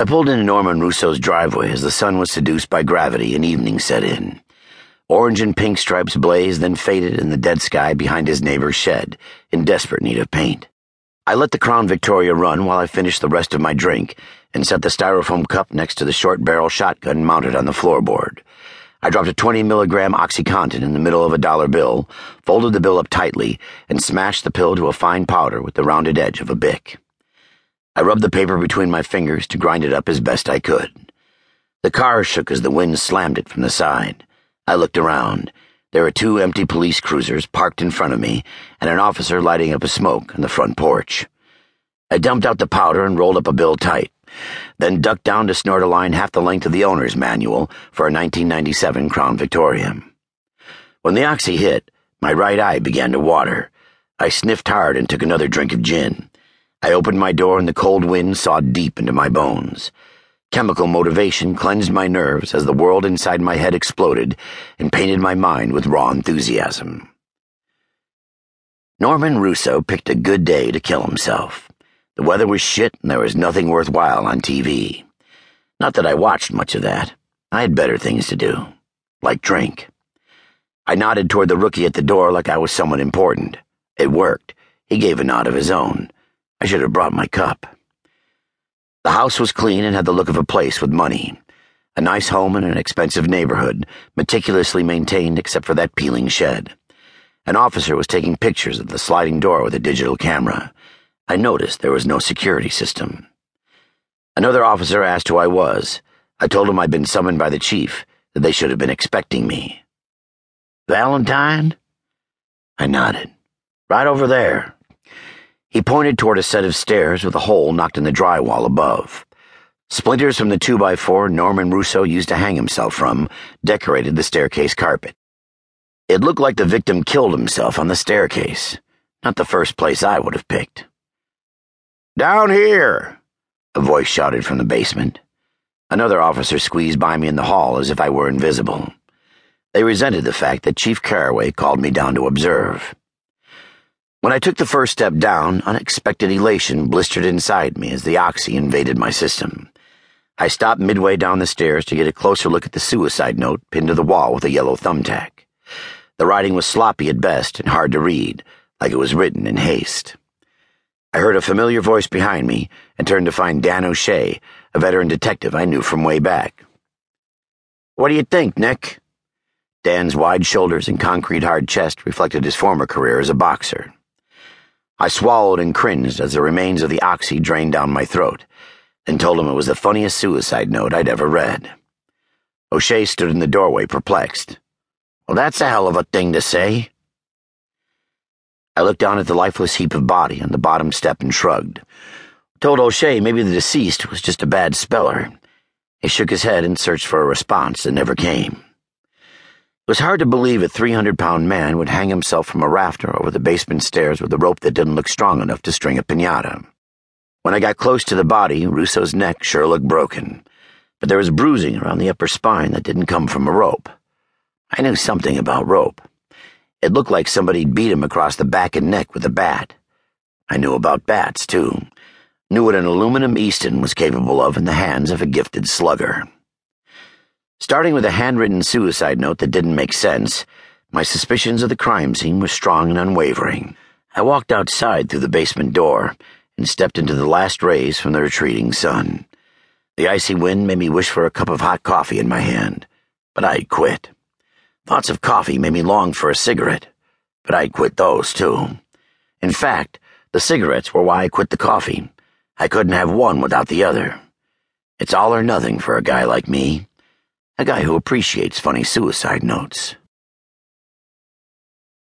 I pulled into Norman Russo's driveway as the sun was seduced by gravity and evening set in. Orange and pink stripes blazed, then faded in the dead sky behind his neighbor's shed, in desperate need of paint. I let the Crown Victoria run while I finished the rest of my drink and set the styrofoam cup next to the short barrel shotgun mounted on the floorboard. I dropped a 20 milligram Oxycontin in the middle of a dollar bill, folded the bill up tightly, and smashed the pill to a fine powder with the rounded edge of a bic. I rubbed the paper between my fingers to grind it up as best I could. The car shook as the wind slammed it from the side. I looked around. There were two empty police cruisers parked in front of me and an officer lighting up a smoke on the front porch. I dumped out the powder and rolled up a bill tight, then ducked down to snort a line half the length of the owner's manual for a 1997 Crown Victoria. When the oxy hit, my right eye began to water. I sniffed hard and took another drink of gin. I opened my door and the cold wind sawed deep into my bones. Chemical motivation cleansed my nerves as the world inside my head exploded and painted my mind with raw enthusiasm. Norman Russo picked a good day to kill himself. The weather was shit and there was nothing worthwhile on TV. Not that I watched much of that. I had better things to do, like drink. I nodded toward the rookie at the door like I was someone important. It worked. He gave a nod of his own. I should have brought my cup. The house was clean and had the look of a place with money. A nice home in an expensive neighborhood, meticulously maintained except for that peeling shed. An officer was taking pictures of the sliding door with a digital camera. I noticed there was no security system. Another officer asked who I was. I told him I'd been summoned by the chief, that they should have been expecting me. Valentine? I nodded. Right over there. He pointed toward a set of stairs with a hole knocked in the drywall above. Splinters from the two by four Norman Russo used to hang himself from decorated the staircase carpet. It looked like the victim killed himself on the staircase, not the first place I would have picked. Down here! A voice shouted from the basement. Another officer squeezed by me in the hall as if I were invisible. They resented the fact that Chief Caraway called me down to observe. When I took the first step down, unexpected elation blistered inside me as the oxy invaded my system. I stopped midway down the stairs to get a closer look at the suicide note pinned to the wall with a yellow thumbtack. The writing was sloppy at best and hard to read, like it was written in haste. I heard a familiar voice behind me and turned to find Dan O'Shea, a veteran detective I knew from way back. What do you think, Nick? Dan's wide shoulders and concrete hard chest reflected his former career as a boxer. I swallowed and cringed as the remains of the oxy drained down my throat, and told him it was the funniest suicide note I'd ever read. O'Shea stood in the doorway, perplexed. Well, that's a hell of a thing to say. I looked down at the lifeless heap of body on the bottom step and shrugged. Told O'Shea maybe the deceased was just a bad speller. He shook his head and searched for a response that never came. It was hard to believe a 300 pound man would hang himself from a rafter over the basement stairs with a rope that didn't look strong enough to string a pinata. When I got close to the body, Russo's neck sure looked broken, but there was bruising around the upper spine that didn't come from a rope. I knew something about rope. It looked like somebody'd beat him across the back and neck with a bat. I knew about bats, too. Knew what an aluminum Easton was capable of in the hands of a gifted slugger. Starting with a handwritten suicide note that didn't make sense, my suspicions of the crime scene were strong and unwavering. I walked outside through the basement door and stepped into the last rays from the retreating sun. The icy wind made me wish for a cup of hot coffee in my hand, but I'd quit. Thoughts of coffee made me long for a cigarette, but I'd quit those too. In fact, the cigarettes were why I quit the coffee. I couldn't have one without the other. It's all or nothing for a guy like me. A guy who appreciates funny suicide notes.